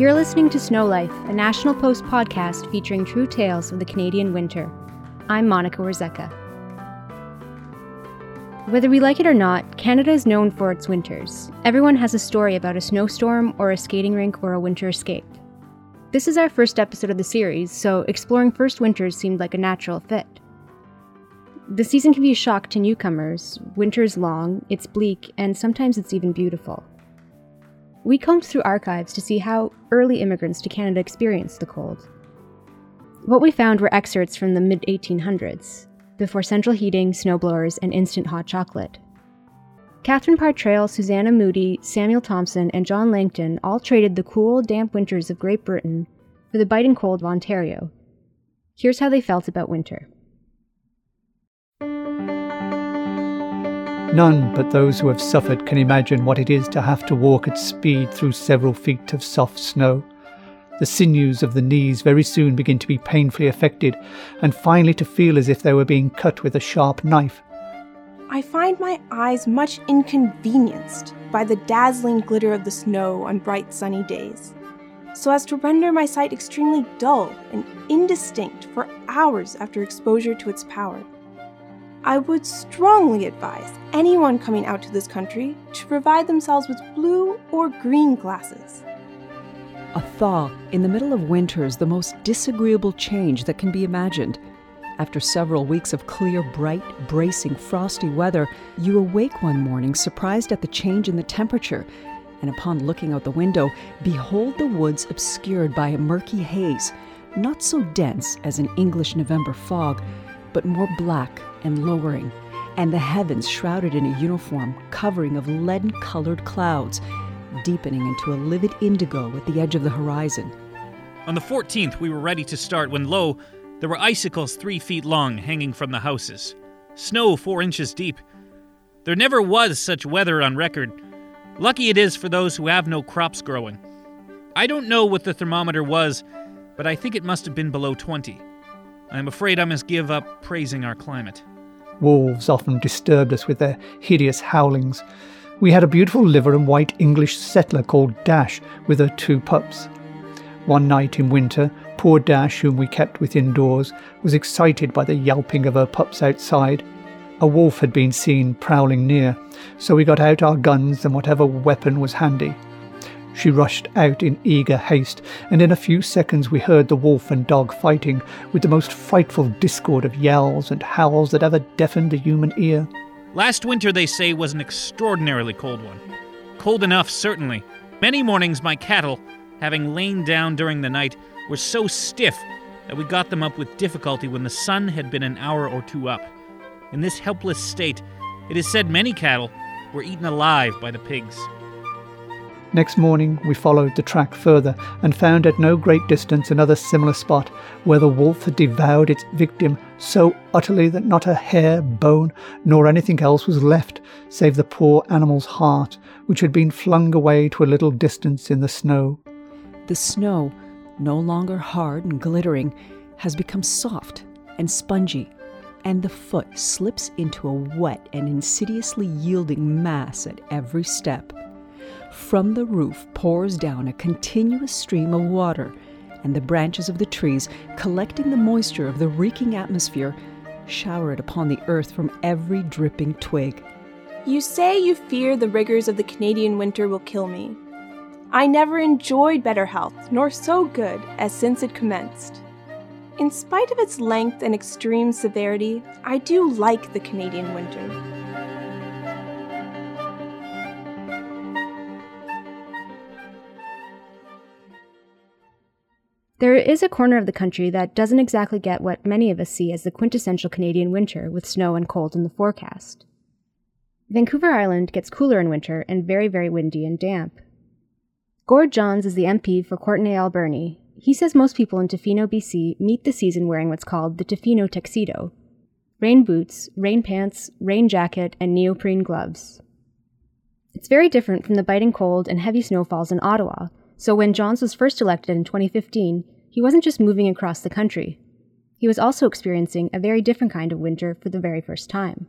You're listening to Snow Life, a National Post podcast featuring true tales of the Canadian winter. I'm Monica Warzeka. Whether we like it or not, Canada is known for its winters. Everyone has a story about a snowstorm or a skating rink or a winter escape. This is our first episode of the series, so exploring first winters seemed like a natural fit. The season can be a shock to newcomers. Winter is long, it's bleak, and sometimes it's even beautiful. We combed through archives to see how early immigrants to Canada experienced the cold. What we found were excerpts from the mid 1800s, before central heating, snowblowers, and instant hot chocolate. Catherine Parr Traill, Susanna Moodie, Samuel Thompson, and John Langton all traded the cool, damp winters of Great Britain for the biting cold of Ontario. Here's how they felt about winter. None but those who have suffered can imagine what it is to have to walk at speed through several feet of soft snow. The sinews of the knees very soon begin to be painfully affected, and finally to feel as if they were being cut with a sharp knife. I find my eyes much inconvenienced by the dazzling glitter of the snow on bright sunny days, so as to render my sight extremely dull and indistinct for hours after exposure to its power. I would strongly advise anyone coming out to this country to provide themselves with blue or green glasses. A thaw in the middle of winter is the most disagreeable change that can be imagined. After several weeks of clear, bright, bracing, frosty weather, you awake one morning surprised at the change in the temperature, and upon looking out the window, behold the woods obscured by a murky haze, not so dense as an English November fog, but more black and lowering, and the heavens shrouded in a uniform covering of leaden colored clouds, deepening into a livid indigo at the edge of the horizon. On the 14th, we were ready to start when lo, there were icicles three feet long hanging from the houses, snow four inches deep. There never was such weather on record. Lucky it is for those who have no crops growing. I don't know what the thermometer was, but I think it must have been below 20. I am afraid I must give up praising our climate. Wolves often disturbed us with their hideous howlings. We had a beautiful liver and white English setter called Dash with her two pups. One night in winter, Poor Dash, whom we kept within doors, was excited by the yelping of her pups outside. A wolf had been seen prowling near, so we got out our guns and whatever weapon was handy. She rushed out in eager haste, and in a few seconds we heard the wolf and dog fighting with the most frightful discord of yells and howls that ever deafened a human ear. Last winter, they say, was an extraordinarily cold one. Cold enough, certainly. Many mornings, my cattle, having lain down during the night, were so stiff that we got them up with difficulty when the sun had been an hour or two up. In this helpless state, it is said many cattle were eaten alive by the pigs. Next morning, we followed the track further and found at no great distance another similar spot where the wolf had devoured its victim so utterly that not a hair, bone, nor anything else was left save the poor animal's heart, which had been flung away to a little distance in the snow. The snow no longer hard and glittering, has become soft and spongy, and the foot slips into a wet and insidiously yielding mass at every step. From the roof pours down a continuous stream of water, and the branches of the trees, collecting the moisture of the reeking atmosphere, shower it upon the earth from every dripping twig. You say you fear the rigors of the Canadian winter will kill me. I never enjoyed better health, nor so good, as since it commenced. In spite of its length and extreme severity, I do like the Canadian winter. There is a corner of the country that doesn't exactly get what many of us see as the quintessential Canadian winter with snow and cold in the forecast. Vancouver Island gets cooler in winter and very, very windy and damp. Gord Johns is the MP for Courtenay Alberni. He says most people in Tofino, BC meet the season wearing what's called the Tofino tuxedo rain boots, rain pants, rain jacket, and neoprene gloves. It's very different from the biting cold and heavy snowfalls in Ottawa, so when Johns was first elected in 2015, he wasn't just moving across the country. He was also experiencing a very different kind of winter for the very first time.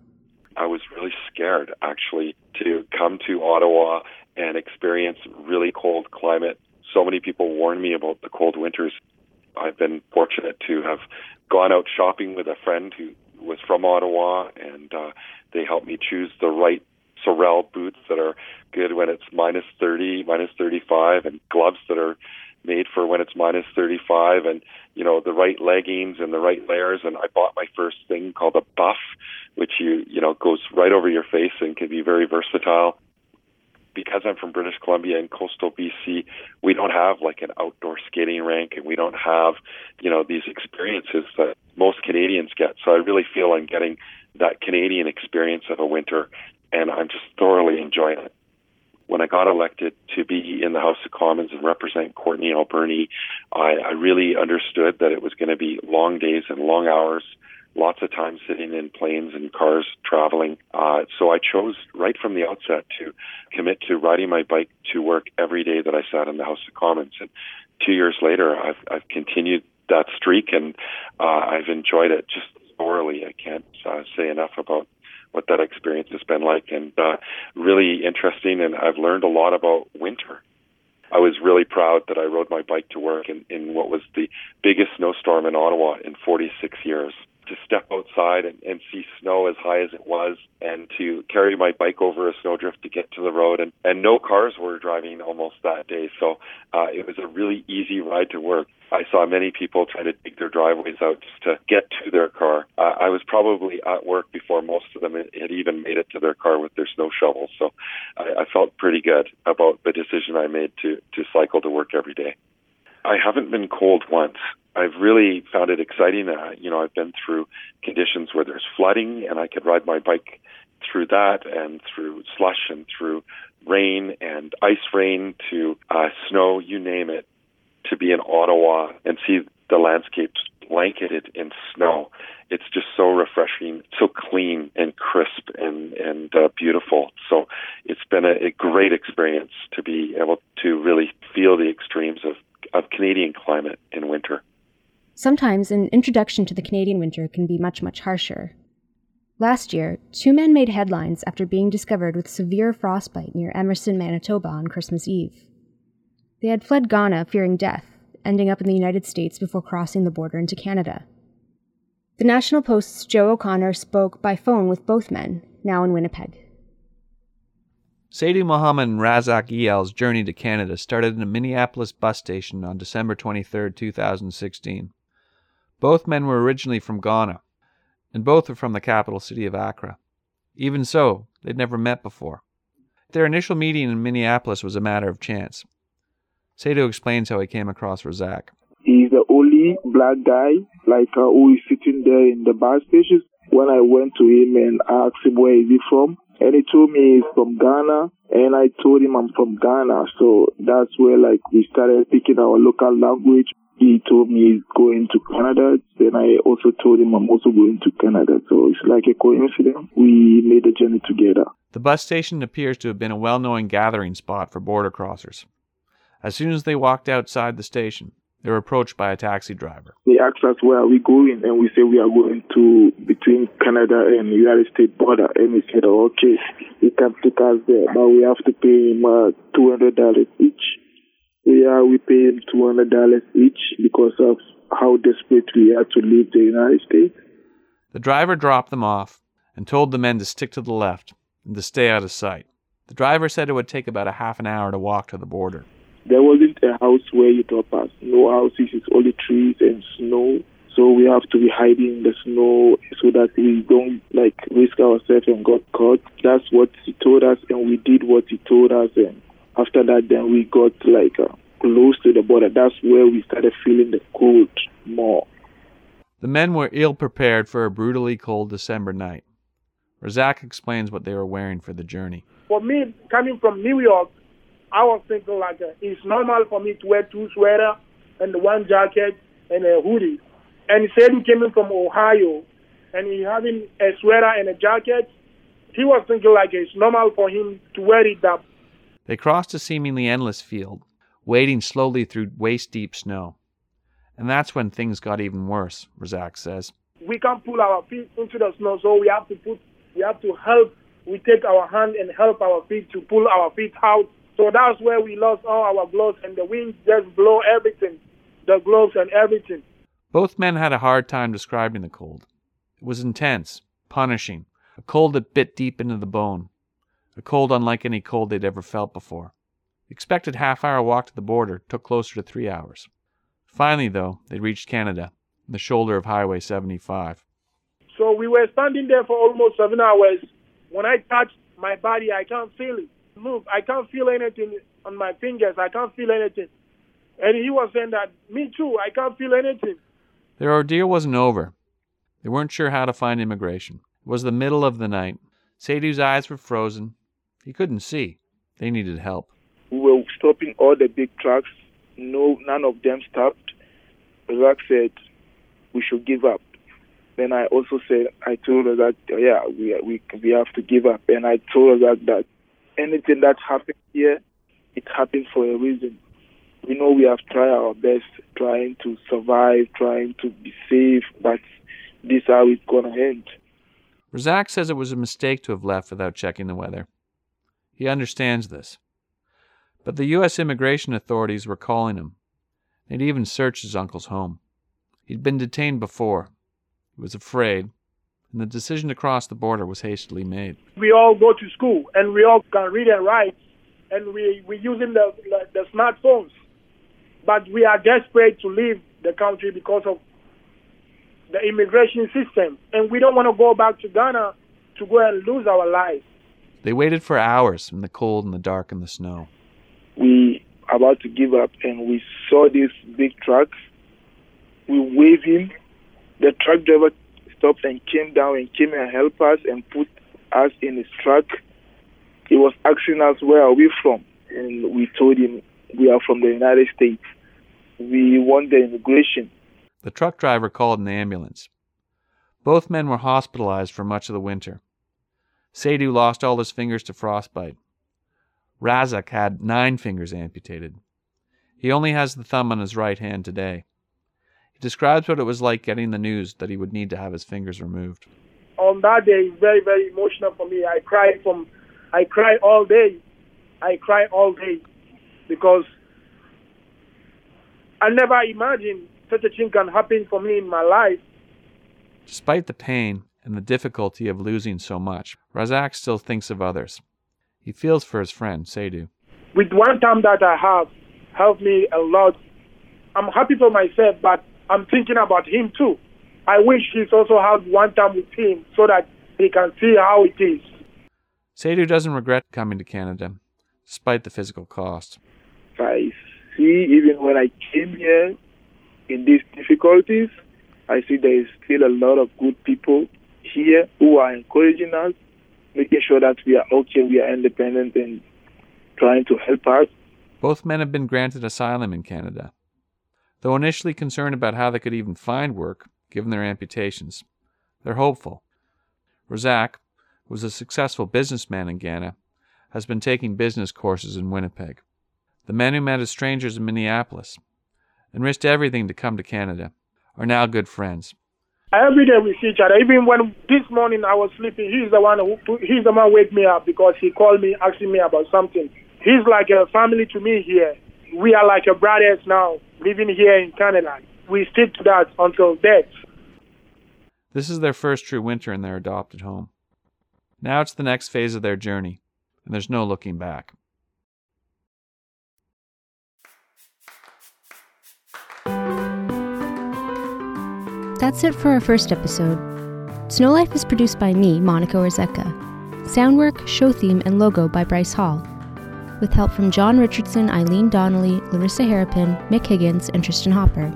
I was really scared, actually, to come to Ottawa and experience really cold climate so many people warned me about the cold winters. I've been fortunate to have gone out shopping with a friend who was from Ottawa, and uh, they helped me choose the right Sorel boots that are good when it's minus 30, minus 35, and gloves that are made for when it's minus 35 and you know the right leggings and the right layers and I bought my first thing called a buff which you you know goes right over your face and can be very versatile. Because I'm from British Columbia and coastal BC we don't have like an outdoor skating rink and we don't have you know these experiences that most Canadians get. So I really feel I'm getting that Canadian experience of a winter and I'm just thoroughly enjoying it when I got elected to be in the House of Commons and represent Courtenay Alberni, I, I really understood that it was going to be long days and long hours, lots of time sitting in planes and cars traveling. Uh, so I chose right from the outset to commit to riding my bike to work every day that I sat in the House of Commons. And two years later, I've, I've continued that streak and uh, I've enjoyed it just thoroughly. I can't uh, say enough about what that experience has been like, and uh, really interesting. And I've learned a lot about winter. I was really proud that I rode my bike to work in, in what was the biggest snowstorm in Ottawa in 46 years. To step outside and, and see snow as high as it was, and to carry my bike over a snowdrift to get to the road, and, and no cars were driving almost that day. So uh, it was a really easy ride to work. I saw many people try to dig their driveways out just to get to their car. Uh, I was probably at work before most of them had even made it to their car with their snow shovels. So I, I felt pretty good about the decision I made to, to cycle to work every day. I haven't been cold once. I've really found it exciting. Uh, you know, I've been through conditions where there's flooding and I could ride my bike through that and through slush and through rain and ice rain to uh, snow, you name it to be in Ottawa and see the landscapes blanketed in snow. It's just so refreshing, so clean and crisp and and uh, beautiful. So it's been a, a great experience to be able to really feel the extremes of of Canadian climate in winter. Sometimes an introduction to the Canadian winter can be much, much harsher. Last year, two men made headlines after being discovered with severe frostbite near Emerson, Manitoba on Christmas Eve. They had fled Ghana fearing death, ending up in the United States before crossing the border into Canada. The National Post's Joe O'Connor spoke by phone with both men, now in Winnipeg. Seidu Mohammed and Razak Iyal's journey to Canada started in a Minneapolis bus station on December 23, 2016. Both men were originally from Ghana, and both were from the capital city of Accra. Even so, they'd never met before. Their initial meeting in Minneapolis was a matter of chance. Seidu explains how he came across Razak. He's the only black guy, like uh, who is sitting there in the bus station. When I went to him and asked him where is he from, and he told me he's from Ghana, and I told him I'm from Ghana. So that's where like we started speaking our local language. He told me he's going to Canada. Then I also told him I'm also going to Canada. So it's like a coincidence. We made the journey together. The bus station appears to have been a well known gathering spot for border crossers. As soon as they walked outside the station, they were approached by a taxi driver. They asked us where are we going, and we say we are going to between Canada and United States border. And we said, oh, okay, he can take us there, but we have to pay him uh, two hundred dollars each. Yeah, we pay him two hundred dollars each because of how desperate we are to leave the United States. The driver dropped them off and told the men to stick to the left and to stay out of sight. The driver said it would take about a half an hour to walk to the border. There wasn't a house where you drop us. No houses, it's only trees and snow. So we have to be hiding in the snow so that we don't like risk ourselves and got caught. That's what he told us, and we did what he told us. And after that, then we got like uh, close to the border. That's where we started feeling the cold more. The men were ill prepared for a brutally cold December night. Razak explains what they were wearing for the journey. For me, coming from New York, I was thinking like uh, it's normal for me to wear two sweater and one jacket and a hoodie. And he said he came in from Ohio and he having a sweater and a jacket. He was thinking like it's normal for him to wear it up. They crossed a seemingly endless field, wading slowly through waist deep snow. And that's when things got even worse, Razak says. We can't pull our feet into the snow, so we have to put we have to help we take our hand and help our feet to pull our feet out So that's where we lost all our gloves, and the wind just blow everything, the gloves and everything. Both men had a hard time describing the cold. It was intense, punishing, a cold that bit deep into the bone, a cold unlike any cold they'd ever felt before. The expected half hour walk to the border took closer to three hours. Finally, though, they reached Canada, the shoulder of Highway 75. So we were standing there for almost seven hours. When I touched my body, I can't feel it move. I can't feel anything on my fingers. I can't feel anything. And he was saying that, me too, I can't feel anything. Their ordeal wasn't over. They weren't sure how to find immigration. It was the middle of the night. Seidu's eyes were frozen. He couldn't see. They needed help. We were stopping all the big trucks. No, none of them stopped. Razak said we should give up. Then I also said, I told Razak, yeah, we, we, we have to give up. And I told Razak that anything that happens here, it happens for a reason. We know we have tried our best trying to survive, trying to be safe, but this is how it's going to end. Razak says it was a mistake to have left without checking the weather. He understands this. But the U.S. immigration authorities were calling him. They'd even searched his uncle's home. He'd been detained before. He was afraid, and the decision to cross the border was hastily made. We all go to school, and we all can read and write, and we, we're using the, the smartphones. But we are desperate to leave the country because of the immigration system, and we don't want to go back to Ghana to go and lose our lives. They waited for hours in the cold and the dark and the snow. We about to give up, and we saw this big truck. We waved him. The truck driver stopped and came down and came and helped us and put us in his truck. He was asking us where are we from, and we told him we are from the United States. We want the immigration. The truck driver called an ambulance. Both men were hospitalized for much of the winter. Seidu lost all his fingers to frostbite. Razak had nine fingers amputated. He only has the thumb on his right hand today describes what it was like getting the news that he would need to have his fingers removed. On that day, it's very, very emotional for me. I cried from, I cried all day. I cried all day because I never imagined such a thing can happen for me in my life. Despite the pain and the difficulty of losing so much, Razak still thinks of others. He feels for his friend, Seidu. With one time that I have helped me a lot. I'm happy for myself, but I'm thinking about him too. I wish he's also had one time with him so that he can see how it is. Seidu doesn't regret coming to Canada, despite the physical cost. I see, even when I came here in these difficulties, I see there is still a lot of good people here who are encouraging us, making sure that we are okay, we are independent, and trying to help us. Both men have been granted asylum in Canada. Though initially concerned about how they could even find work, given their amputations, they're hopeful. Razak, was a successful businessman in Ghana, has been taking business courses in Winnipeg. The men who met as strangers in Minneapolis and risked everything to come to Canada are now good friends. Every day we see each other. Even when this morning I was sleeping, he's the one who he's the one who wake me up because he called me asking me about something. He's like a family to me here. We are like a brothers now living here in Canada. We stick to that until death. This is their first true winter in their adopted home. Now it's the next phase of their journey, and there's no looking back. That's it for our first episode. Snow Life is produced by me, Monica Orzeka. Soundwork, show theme, and logo by Bryce Hall with help from John Richardson, Eileen Donnelly, Larissa Harrapin, Mick Higgins, and Tristan Hopper.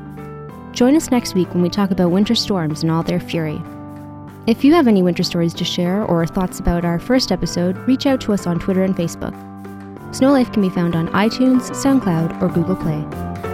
Join us next week when we talk about winter storms and all their fury. If you have any winter stories to share or thoughts about our first episode, reach out to us on Twitter and Facebook. Snow Life can be found on iTunes, SoundCloud, or Google Play.